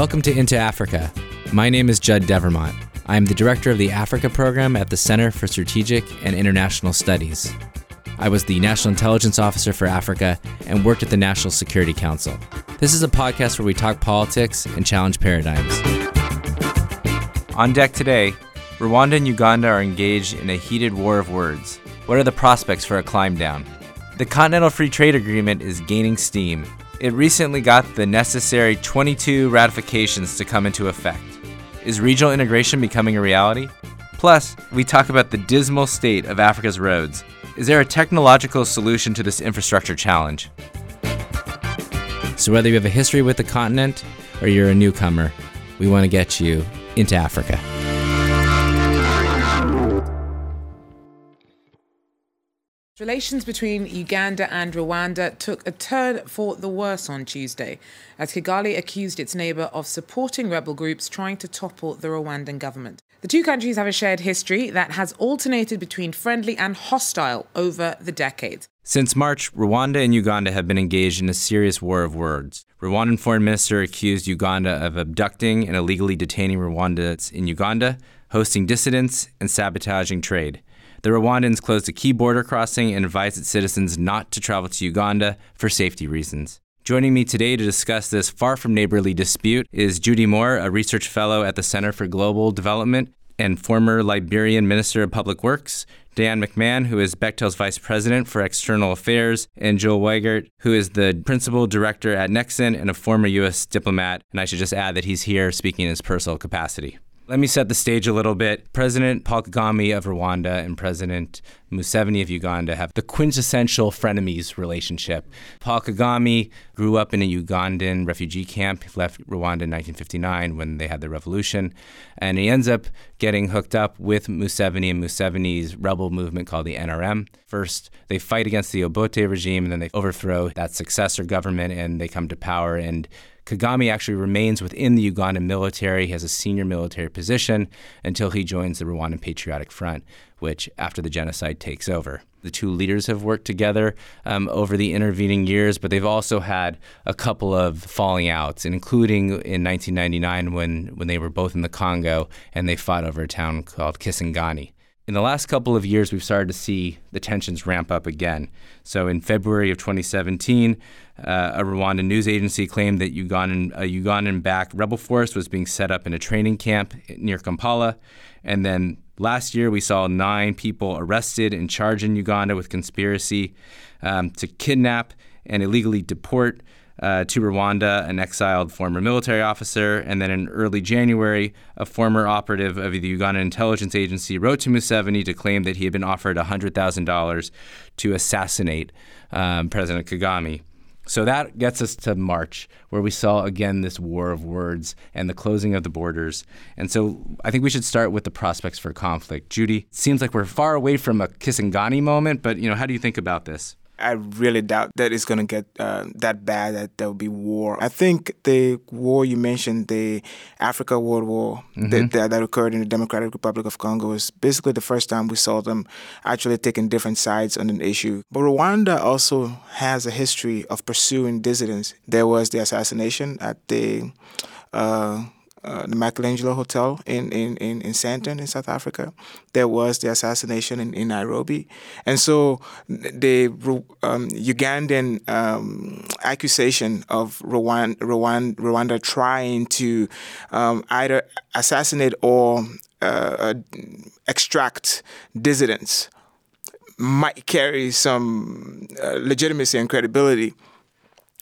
Welcome to Into Africa. My name is Judd Devermont. I am the director of the Africa program at the Center for Strategic and International Studies. I was the National Intelligence Officer for Africa and worked at the National Security Council. This is a podcast where we talk politics and challenge paradigms. On deck today, Rwanda and Uganda are engaged in a heated war of words. What are the prospects for a climb down? The Continental Free Trade Agreement is gaining steam. It recently got the necessary 22 ratifications to come into effect. Is regional integration becoming a reality? Plus, we talk about the dismal state of Africa's roads. Is there a technological solution to this infrastructure challenge? So, whether you have a history with the continent or you're a newcomer, we want to get you into Africa. Relations between Uganda and Rwanda took a turn for the worse on Tuesday as Kigali accused its neighbour of supporting rebel groups trying to topple the Rwandan government. The two countries have a shared history that has alternated between friendly and hostile over the decades. Since March, Rwanda and Uganda have been engaged in a serious war of words. Rwandan foreign minister accused Uganda of abducting and illegally detaining Rwandans in Uganda, hosting dissidents, and sabotaging trade. The Rwandans closed a key border crossing and advised its citizens not to travel to Uganda for safety reasons. Joining me today to discuss this far from neighborly dispute is Gyude Moore, a research fellow at the Center for Global Development and former Liberian Minister of Public Works, Diane McMahon, who is Bechtel's Vice President for External Affairs, and Joel Wiegert, who is the Principal Director at Nexant and a former U.S. diplomat. And I should just add that he's here speaking in his personal capacity. Let me set the stage a little bit. President Paul Kagame of Rwanda and President Museveni of Uganda have the quintessential frenemies relationship. Paul Kagame grew up in a Ugandan refugee camp, he left Rwanda in 1959 when they had the revolution, and he ends up getting hooked up with Museveni and Museveni's rebel movement called the NRM. First, they fight against the Obote regime, and then they overthrow that successor government and they come to power and Kagame actually remains within the Ugandan military. He has a senior military position until he joins the Rwandan Patriotic Front, which, after the genocide, takes over. The two leaders have worked together um, over the intervening years, but they've also had a couple of falling outs, including in 1999 when, when they were both in the Congo and they fought over a town called Kisangani. In the last couple of years, we've started to see the tensions ramp up again. So, in February of 2017, uh, a Rwandan news agency claimed that Ugandan, a Ugandan backed rebel force was being set up in a training camp near Kampala. And then last year, we saw nine people arrested and charged in Uganda with conspiracy um, to kidnap and illegally deport uh, to Rwanda, an exiled former military officer. And then in early January, a former operative of the Ugandan intelligence agency wrote to Museveni to claim that he had been offered $100,000 to assassinate um, President Kagame. So that gets us to March, where we saw again this war of words and the closing of the borders. And so I think we should start with the prospects for conflict. Gyude, seems like we're far away from a Kisangani moment, but you know, how do you think about this? I really doubt that it's going to get uh, that bad that there will be war. I think the war you mentioned, the Africa World War mm-hmm. that, that, that, occurred in the Democratic Republic of Congo, was basically the first time we saw them actually taking different sides on an issue. But Rwanda also has a history of pursuing dissidents. There was the assassination at the uh, uh, the Michelangelo Hotel in, in, in, in Sandton in South Africa. There was the assassination in, in Nairobi. And so the um, Ugandan um, accusation of Rwanda, Rwanda, Rwanda trying to um, either assassinate or uh, uh, extract dissidents might carry some uh, legitimacy and credibility.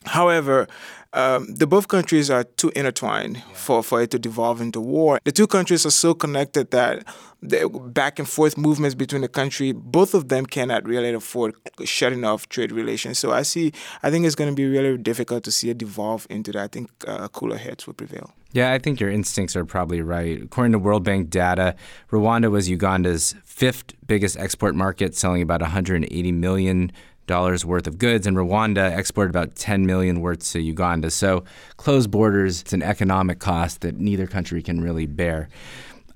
However, um, the both countries are too intertwined yeah. for, for it to devolve into war. The two countries are so connected that the back and forth movements between the country, both of them cannot really afford shutting off trade relations. So I see, I think it's going to be really difficult to see it devolve into that. I think uh, cooler heads will prevail. Yeah, I think your instincts are probably right. According to World Bank data, Rwanda was Uganda's fifth biggest export market, selling about 180 million dollars worth of goods, and Rwanda exported about 10 million worth to Uganda. So closed borders, it's an economic cost that neither country can really bear.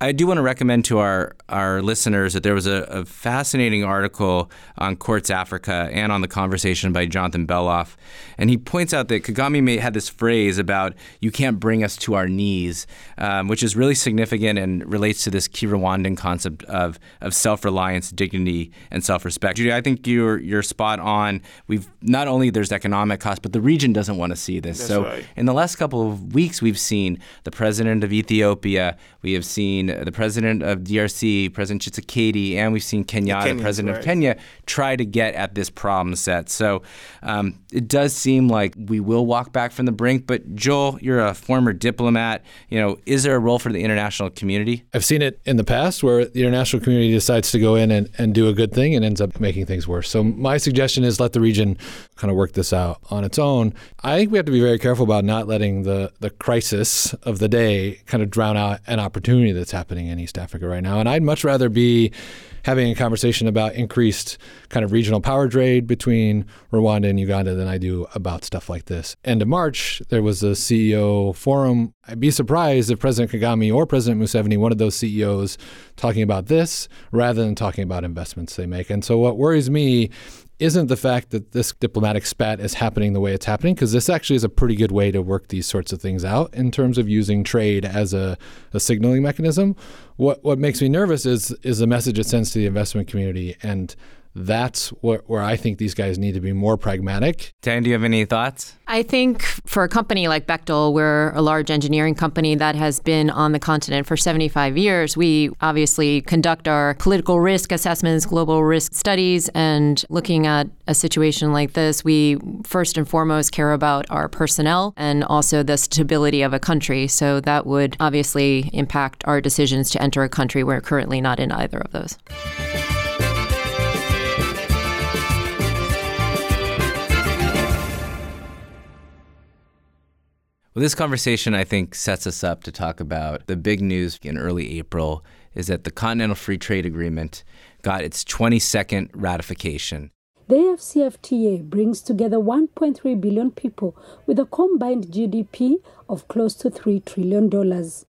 I do want to recommend to our, our listeners that there was a, a fascinating article on Quartz Africa and on the conversation by Jonathan Beloff. And he points out that Kagame may, had this phrase about, you can't bring us to our knees, um, which is really significant and relates to this key Rwandan concept of, of self reliance, dignity, and self respect. Gyude, I think you're, you're spot on. We've not only there's economic costs, but the region doesn't want to see this. That's so right. in the last couple of weeks, we've seen the president of Ethiopia, we have seen the president of DRC, President Tshisekedi, and we've seen Kenyatta, the, Kenyans, president right. of Kenya, try to get at this problem set. So um, it does seem like we will walk back from the brink. But Joel, you're a former diplomat. You know, is there a role for the international community? I've seen it in the past where the international community decides to go in and, and do a good thing and ends up making things worse. So my suggestion is let the region kind of work this out on its own. I think we have to be very careful about not letting the, the crisis of the day kind of drown out an opportunity that's happening in East Africa right now. And I'd much rather be having a conversation about increased kind of regional power trade between Rwanda and Uganda than I do about stuff like this. End of March, there was a CEO forum. I'd be surprised if President Kagame or President Museveni, one of those CEOs, talking about this rather than talking about investments they make. And so what worries me isn't the fact that this diplomatic spat is happening the way it's happening, because this actually is a pretty good way to work these sorts of things out in terms of using trade as a, a signaling mechanism. What what makes me nervous is is the message it sends to the investment community, and that's what, where I think these guys need to be more pragmatic. Diane, do you have any thoughts? I think for a company like Bechtel, we're a large engineering company that has been on the continent for 75 years. We obviously conduct our political risk assessments, global risk studies, and looking at a situation like this, we first and foremost care about our personnel and also the stability of a country. So that would obviously impact our decisions to enter a country. We're currently not in either of those. Well, this conversation, I think, sets us up to talk about the big news in early April is that the Continental Free Trade Agreement got its 22nd ratification. The AFCFTA brings together 1.3 billion people with a combined GDP of close to $3 trillion.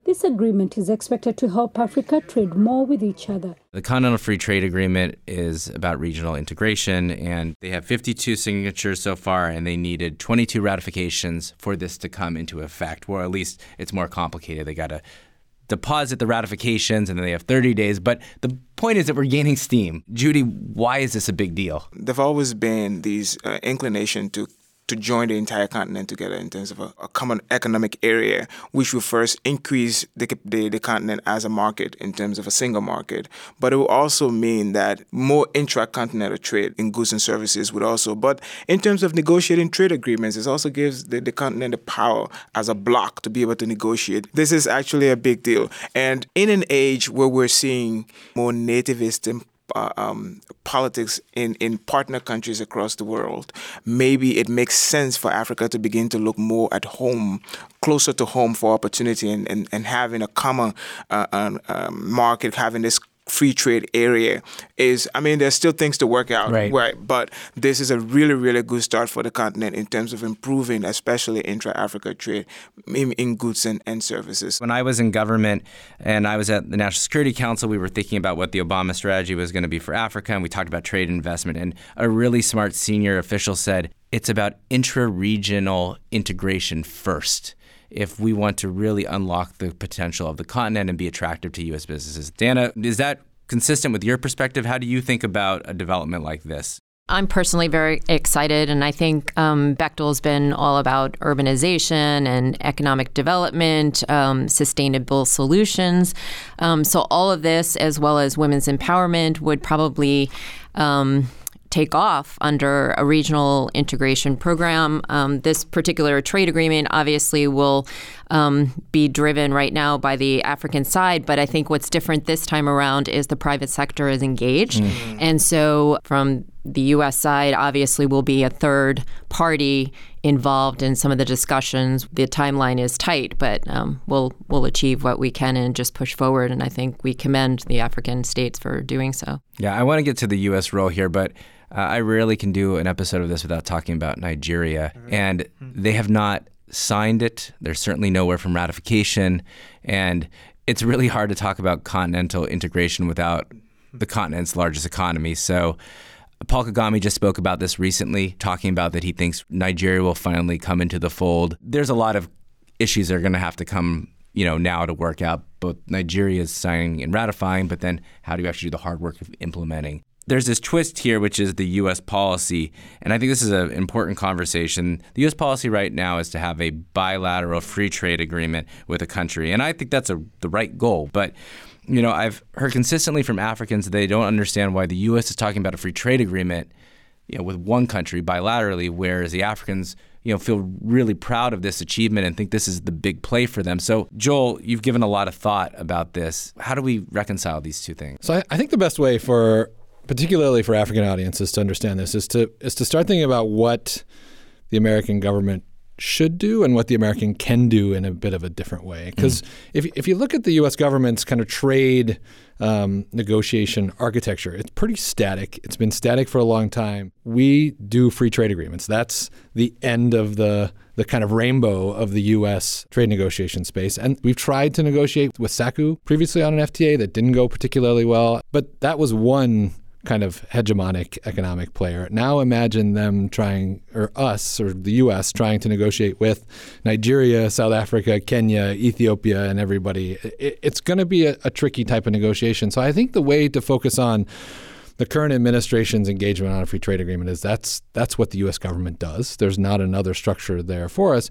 This agreement is expected to help Africa trade more with each other. The Continental Free Trade Agreement is about regional integration, and they have 52 signatures so far, and they needed 22 ratifications for this to come into effect. Or at least it's more complicated. They got to deposit the ratifications, and then they have 30 days. But the point is that we're gaining steam. Gyude, why is this a big deal? There've always been these uh, inclination to to join the entire continent together in terms of a, a common economic area, which will first increase the, the, the continent as a market in terms of a single market. But it will also mean that more intra-continental trade in goods and services would also. But in terms of negotiating trade agreements, it also gives the, the continent the power as a bloc to be able to negotiate. This is actually a big deal. And in an age where we're seeing more nativist and uh, um, politics in, in partner countries across the world, maybe it makes sense for Africa to begin to look more at home, closer to home for opportunity, and, and, and having a common uh, um, um, market, having this free trade area is I mean there's still things to work out right. but this is a really really good start for the continent in terms of improving especially intra-Africa trade in, in goods and, and services when I was in government and I was at the National Security Council we were thinking about what the Obama strategy was going to be for Africa and we talked about trade and investment and a really smart senior official said it's about intra-regional integration first if we want to really unlock the potential of the continent and be attractive to U.S. businesses. Diane, is that consistent with your perspective? How do you think about a development like this? I'm personally very excited, and I think um, Bechtel's been all about urbanization and economic development, um, sustainable solutions. Um, so, all of this, as well as women's empowerment, would probably um, take off under a regional integration program. Um, this particular trade agreement obviously will um, be driven right now by the African side, but I think what's different this time around is the private sector is engaged. Mm-hmm. And so, from the U.S. side, obviously, will be a third party involved in some of the discussions. The timeline is tight, but um, we'll we'll achieve what we can and just push forward. And I think we commend the African states for doing so. Yeah, I want to get to the U.S. role here, but uh, I rarely can do an episode of this without talking about Nigeria, mm-hmm. and they have not signed it. They're certainly nowhere from ratification, and it's really hard to talk about continental integration without the continent's largest economy. So Paul Kagame just spoke about this recently, talking about that he thinks Nigeria will finally come into the fold. There's a lot of issues that are going to have to come, you know, now to work out. Both Nigeria is signing and ratifying, but then how do you actually do the hard work of implementing? There's this twist here, which is the U.S. policy, and I think this is an important conversation. The U.S. policy right now is to have a bilateral free trade agreement with a country, and I think that's a, the right goal. But you know, I've heard consistently from Africans that they don't understand why the U.S. is talking about a free trade agreement, you know, with one country bilaterally, whereas the Africans, you know, feel really proud of this achievement and think this is the big play for them. So, Joel, you've given a lot of thought about this. How do we reconcile these two things? So, I, I think the best way for, particularly for African audiences, to understand this is to is to start thinking about what the American government should do and what the American can do in a bit of a different way. Because mm. if, if you look at the U.S. government's kind of trade um, negotiation architecture, it's pretty static. It's been static for a long time. We do free trade agreements. That's the end of the the kind of rainbow of the U.S. trade negotiation space. And we've tried to negotiate with SACU previously on an FTA that didn't go particularly well, but that was one kind of hegemonic economic player. Now imagine them trying, or us, or the U.S. trying to negotiate with Nigeria, South Africa, Kenya, Ethiopia, and everybody. It's going to be a, a tricky type of negotiation. So I think the way to focus on the current administration's engagement on a free trade agreement is that's that's what the U.S. government does. There's not another structure there for us,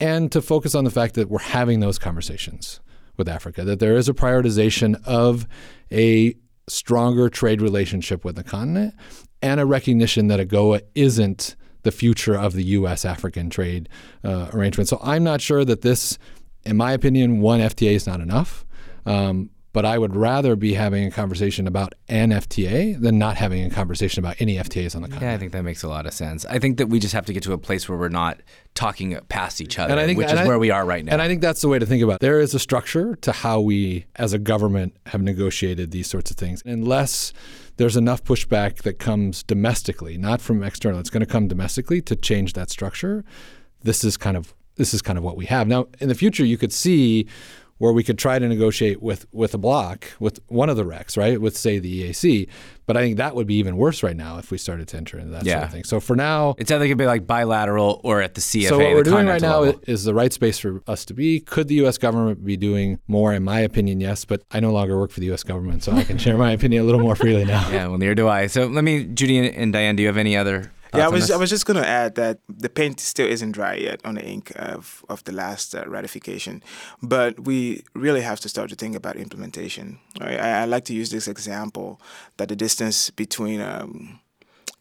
and to focus on the fact that we're having those conversations with Africa, that there is a prioritization of a stronger trade relationship with the continent and a recognition that AGOA isn't the future of the U.S. African trade uh, arrangement. So I'm not sure that this, in my opinion, one FTA is not enough. Um, but I would rather be having a conversation about an FTA than not having a conversation about any FTAs on the continent. Yeah, I think that makes a lot of sense. I think that we just have to get to a place where we're not talking past each other, think, which is I, where we are right now. And I think that's the way to think about it. There is a structure to how we, as a government, have negotiated these sorts of things. Unless there's enough pushback that comes domestically, not from external, it's going to come domestically to change that structure. This is kind of this is kind of what we have now. In the future, you could see where we could try to negotiate with with a block with one of the RECs, right? With say the EAC. But I think that would be even worse right now if we started to enter into that yeah. sort of thing. So for now, it's either going to be like bilateral or at the CFA. So what we're doing right now level. is the right space for us to be. Could the U.S. government be doing more? In my opinion, yes. But I no longer work for the U.S. government, so I can share my opinion a little more freely now. Yeah, well, neither do I. So let me, Gyude and Diane, do you have any other yeah, I was I was just going to add that the paint still isn't dry yet on the ink of of the last uh, ratification, but we really have to start to think about implementation. Right? I, I like to use this example that the distance between um,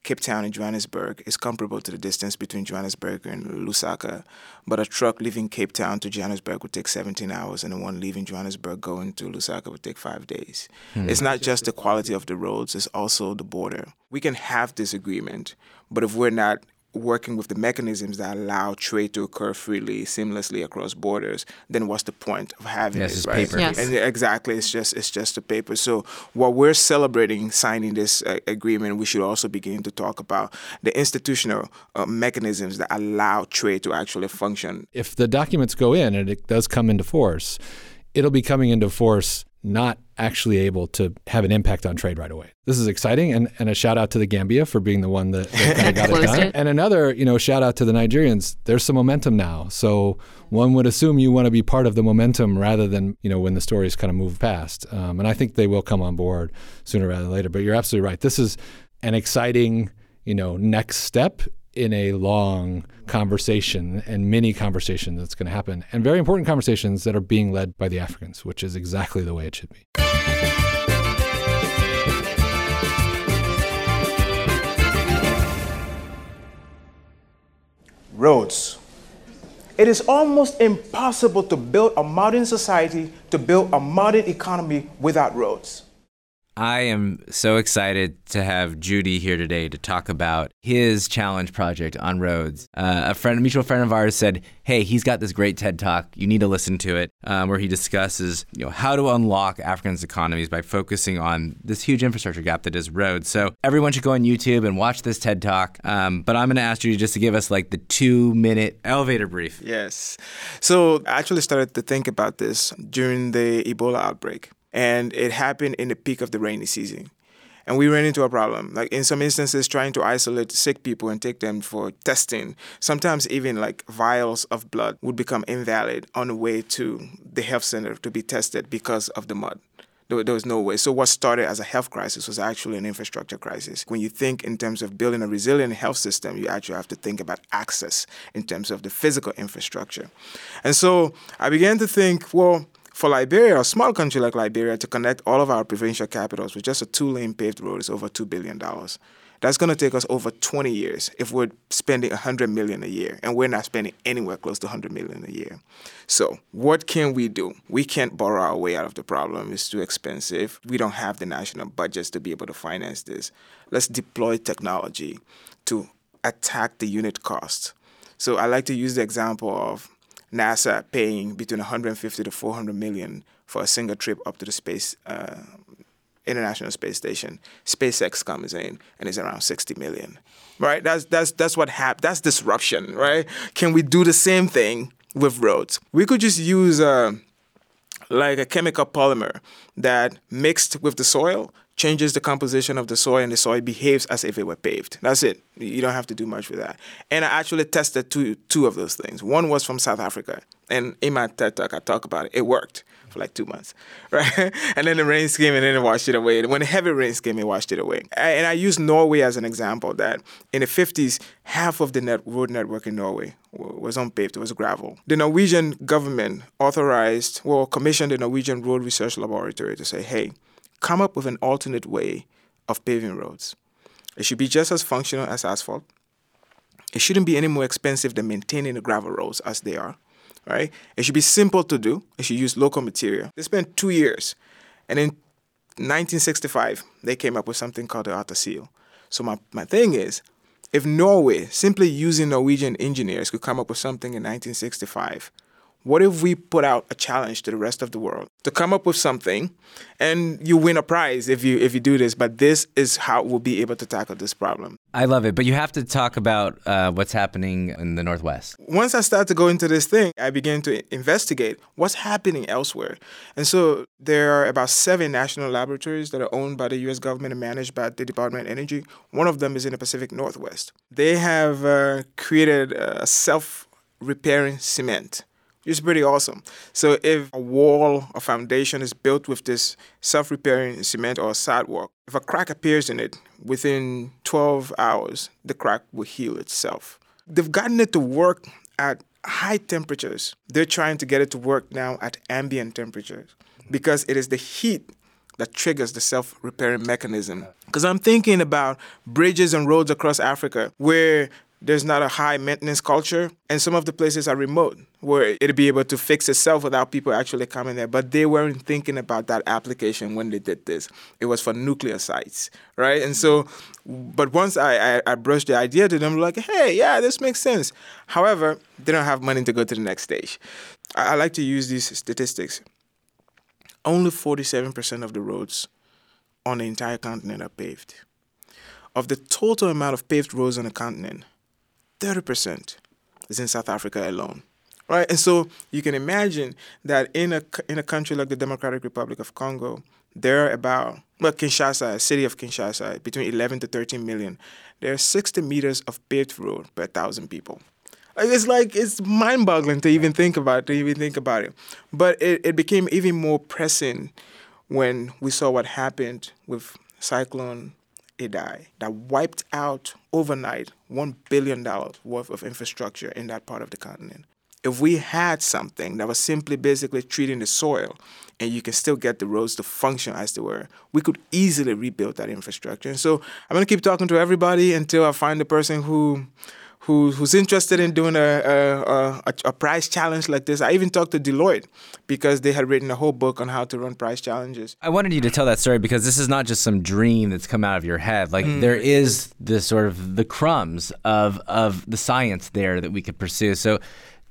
Cape Town and Johannesburg is comparable to the distance between Johannesburg and Lusaka, but a truck leaving Cape Town to Johannesburg would take 17 hours, and the one leaving Johannesburg going to Lusaka would take five days. Hmm. It's not just the quality of the roads, it's also the border. We can have this agreement, but if we're not working with the mechanisms that allow trade to occur freely, seamlessly across borders, then what's the point of having yes, it? right? Paper. Yes. And exactly, it's just it's just a paper. So while we're celebrating signing this uh, agreement, we should also begin to talk about the institutional uh, mechanisms that allow trade to actually function. If the documents go in and it does come into force, it'll be coming into force not actually able to have an impact on trade right away. This is exciting, and, and a shout out to the Gambia for being the one that, that got it done. It. And another, you know, shout out to the Nigerians. There's some momentum now, so one would assume you want to be part of the momentum rather than you know when the stories kind of move past. Um, and I think they will come on board sooner rather than later. But you're absolutely right. This is an exciting, you know, next step in a long conversation and many conversations that's going to happen, and very important conversations that are being led by the Africans, which is exactly the way it should be. Roads. It is almost impossible to build a modern society, to build a modern economy without roads. I am so excited to have Gyude here today to talk about his challenge project on roads. Uh, a friend, a mutual friend of ours, said, "Hey, he's got this great TED talk. You need to listen to it, um, where he discusses, you know, how to unlock Africans' economies by focusing on this huge infrastructure gap that is roads." So everyone should go on YouTube and watch this TED talk. Um, but I'm going to ask Gyude just to give us like the two-minute elevator brief. Yes. So I actually started to think about this during the Ebola outbreak and it happened in the peak of the rainy season. And we ran into a problem. Like in some instances, trying to isolate sick people and take them for testing, sometimes even like vials of blood would become invalid on the way to the health center to be tested because of the mud. There, was no way. So, what started as a health crisis was actually an infrastructure crisis. When you think in terms of building a resilient health system, you actually have to think about access in terms of the physical infrastructure. And so, I began to think, well, for Liberia, a small country like Liberia, to connect all of our provincial capitals with just a two lane paved road is over $2 billion. That's going to take us over 20 years if we're spending 100 million a year, and we're not spending anywhere close to 100 million a year. So, what can we do? We can't borrow our way out of the problem. It's too expensive. We don't have the national budgets to be able to finance this. Let's deploy technology to attack the unit cost. So, I like to use the example of NASA paying between 150 to 400 million for a single trip up to the space uh, International Space Station. SpaceX comes in and is around 60 million. Right? That's that's that's what happened. That's disruption, right? Can we do the same thing with roads? We could just use uh, like a chemical polymer that mixed with the soil changes the composition of the soil and the soil behaves as if it were paved. That's it. You don't have to do much with that. And I actually tested two two of those things. One was from South Africa, and in my TED talk I talk about it. It worked for like two months, right? and then the rain came and then it washed it away. And when the heavy rains came, it washed it away. And I use Norway as an example that in the 50s, half of the net, road network in Norway was unpaved, it was gravel. The Norwegian government authorized, well, commissioned the Norwegian Road Research Laboratory to say, hey, come up with an alternate way of paving roads. It should be just as functional as asphalt. It shouldn't be any more expensive than maintaining the gravel roads as they are. Right? It should be simple to do. It should use local material. They spent two years, and in 1965 they came up with something called the Otta Seal. So my, my thing is, if Norway, simply using Norwegian engineers, could come up with something in 1965 what if we put out a challenge to the rest of the world to come up with something and you win a prize if you if you do this, but this is how we'll be able to tackle this problem. I love it, but you have to talk about uh, what's happening in the Northwest. Once I started to go into this thing, I began to investigate what's happening elsewhere. And so there are about seven national laboratories that are owned by the US government and managed by the Department of Energy. One of them is in the Pacific Northwest. They have uh, created a self repairing cement it's pretty awesome. So if a wall or foundation is built with this self-repairing cement or sidewalk, if a crack appears in it within 12 hours, the crack will heal itself. They've gotten it to work at high temperatures. They're trying to get it to work now at ambient temperatures because it is the heat that triggers the self-repairing mechanism. Because I'm thinking about bridges and roads across Africa where there's not a high maintenance culture, and some of the places are remote where it'd be able to fix itself without people actually coming there. But they weren't thinking about that application when they did this. It was for nuclear sites, right? And so, but once I, I, I brushed the idea to them, like, hey, yeah, this makes sense. However, they don't have money to go to the next stage. I, I like to use these statistics. Only 47% of the roads on the entire continent are paved. Of the total amount of paved roads on the continent, 30% is in South Africa alone. Right? And so you can imagine that in a, in a country like the Democratic Republic of Congo, there are about, well, Kinshasa, city of Kinshasa, between 11 to 13 million. There are 60 meters of paved road per thousand people. It's like it's mind-boggling to even think about to even think about it. But it, it became even more pressing when we saw what happened with Cyclone Idai that wiped out overnight $1 billion worth of infrastructure in that part of the continent. If we had something that was simply basically treating the soil and you can still get the roads to function as they were, we could easily rebuild that infrastructure. And so I'm going to keep talking to everybody until I find the person who who who's interested in doing a, a, a, a prize challenge like this. I even talked to Deloitte because they had written a whole book on how to run prize challenges. I wanted you to tell that story because this is not just some dream that's come out of your head. Like Mm. there is the sort of the crumbs of of the science there that we could pursue. So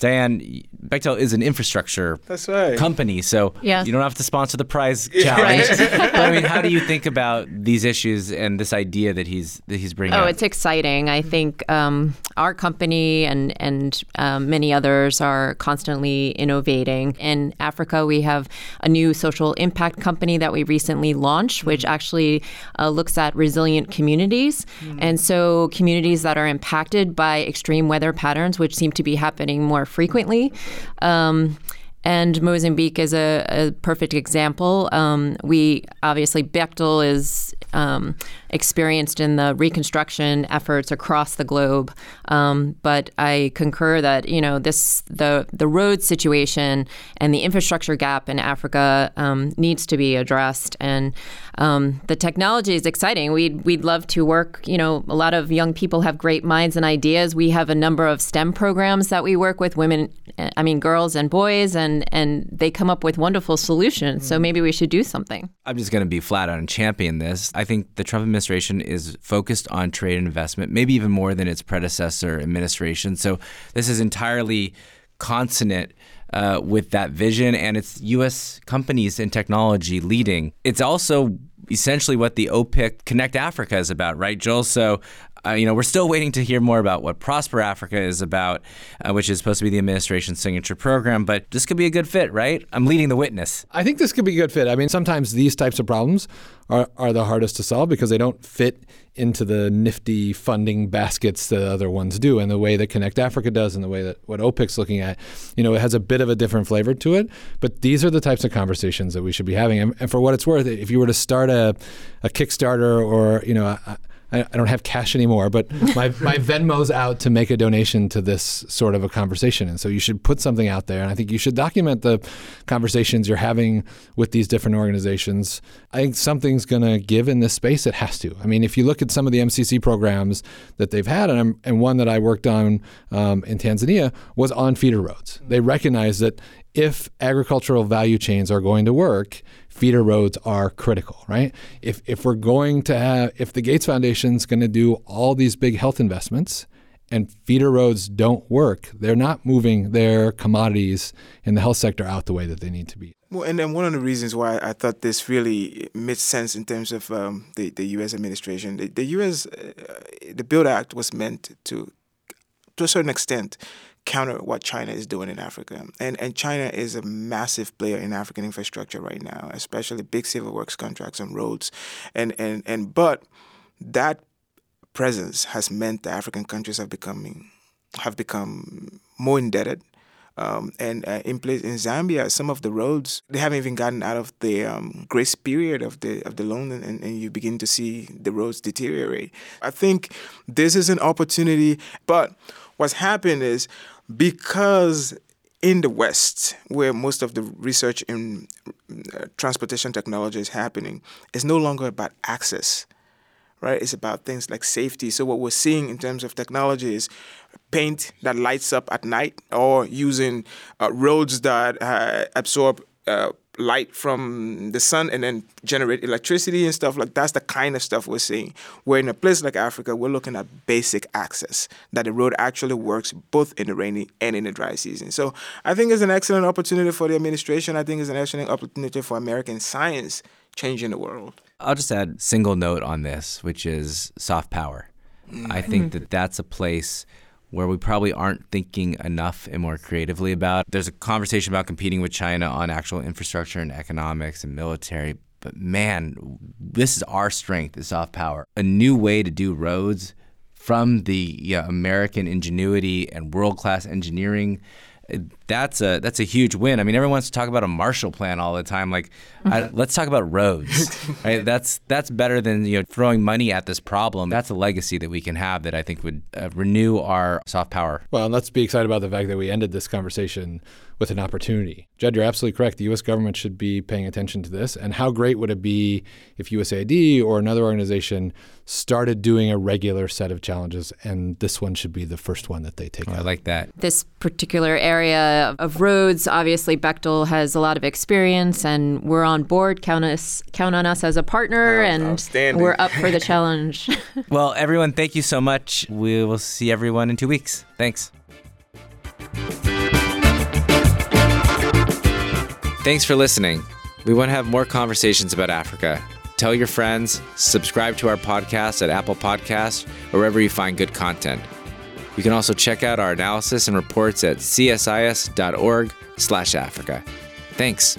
Diane, Bechtel is an infrastructure That's right. company, so Yeah. you don't have to sponsor the prize challenge. but I mean, how do you think about these issues and this idea that he's that he's bringing? Oh, up? it's exciting. I think um, our company and and um, many others are constantly innovating. In Africa, we have a new social impact company that we recently launched, which actually uh, looks at resilient communities, and so communities that are impacted by extreme weather patterns, which seem to be happening more frequently. Um, and Mozambique is a, a perfect example. Um, we obviously Bechtel is um, experienced in the reconstruction efforts across the globe, um, but I concur that you know this the the road situation and the infrastructure gap in Africa um, needs to be addressed. And um, the technology is exciting. We'd we'd love to work. You know, a lot of young people have great minds and ideas. We have a number of STEM programs that we work with women. I mean, girls and boys, and and they come up with wonderful solutions. So maybe we should do something. I'm just going to be flat out and champion this. I think the Trump administration is focused on trade and investment, maybe even more than its predecessor administration. So this is entirely consonant uh, with that vision, and it's U.S. companies and technology leading. It's also essentially what the OPIC Connect Africa is about, right, Joel? So. Uh, you know, we're still waiting to hear more about what Prosper Africa is about, uh, which is supposed to be the administration's signature program. But this could be a good fit, right? I'm leading the witness. I think this could be a good fit. I mean, sometimes these types of problems are, are the hardest to solve because they don't fit into the nifty funding baskets that other ones do and the way that Connect Africa does and the way that what OPIC's looking at. You know, it has a bit of a different flavor to it, but these are the types of conversations that we should be having. And, and for what it's worth, if you were to start a, a Kickstarter or, you know, a, I, I don't have cash anymore, but my, my Venmo's out to make a donation to this sort of a conversation. And so you should put something out there. And I think you should document the conversations you're having with these different organizations. I think something's going to give in this space. It has to. I mean, if you look at some of the MCC programs that they've had, and, I'm, and one that I worked on um, in Tanzania was on feeder roads. They recognize that if agricultural value chains are going to work, feeder roads are critical, right? If if we're going to have if the Gates Foundation is going to do all these big health investments and feeder roads don't work, they're not moving their commodities in the health sector out the way that they need to be. Well, and then one of the reasons why I thought this really made sense in terms of um, the the U.S. administration, the, the U.S. Uh, the Build Act was meant to, to a certain extent, counter what China is doing in Africa. And and China is a massive player in African infrastructure right now, especially big civil works contracts on roads. And and and but that presence has meant that African countries have becoming have become more indebted. Um, and uh, in place in Zambia, some of the roads they haven't even gotten out of the um, grace period of the of the loan, and, and you begin to see the roads deteriorate. I think this is an opportunity, but what's happened is because in the West, where most of the research in uh, transportation technology is happening, it's no longer about access right? It's about things like safety. So what we're seeing in terms of technology is paint that lights up at night, or using uh, roads that uh, absorb uh, light from the sun and then generate electricity and stuff like that's the kind of stuff we're seeing. Where in a place like Africa, we're looking at basic access that the road actually works both in the rainy and in the dry season. So I think it's an excellent opportunity for the administration. I think it's an excellent opportunity for American science changing the world. I'll just add single note on this, which is soft power. I think mm-hmm. that that's a place where we probably aren't thinking enough and more creatively about. There's a conversation about competing with China on actual infrastructure and economics and military, but man, this is our strength, is soft power. A new way to do roads from the yeah, American ingenuity and world-class engineering that's a that's a huge win. I mean, everyone wants to talk about a Marshall Plan all the time. Like, I, let's talk about roads. right? That's that's better than you know throwing money at this problem. That's a legacy that we can have that I think would uh, renew our soft power. Well, and let's be excited about the fact that we ended this conversation with an opportunity. Jed, you're absolutely correct. The U.S. government should be paying attention to this. And how great would it be if USAID or another organization started doing a regular set of challenges, and this one should be the first one that they take Oh, I like that. This particular area of roads, obviously Bechtel has a lot of experience, and we're on board. Count us, count on us as a partner, and we're up for the challenge. Well, everyone, thank you so much. We will see everyone in two weeks. Thanks. Thanks for listening. We want to have more conversations about Africa. Tell your friends, subscribe to our podcast at Apple Podcasts or wherever you find good content. You can also check out our analysis and reports at csis.org/africa. Thanks.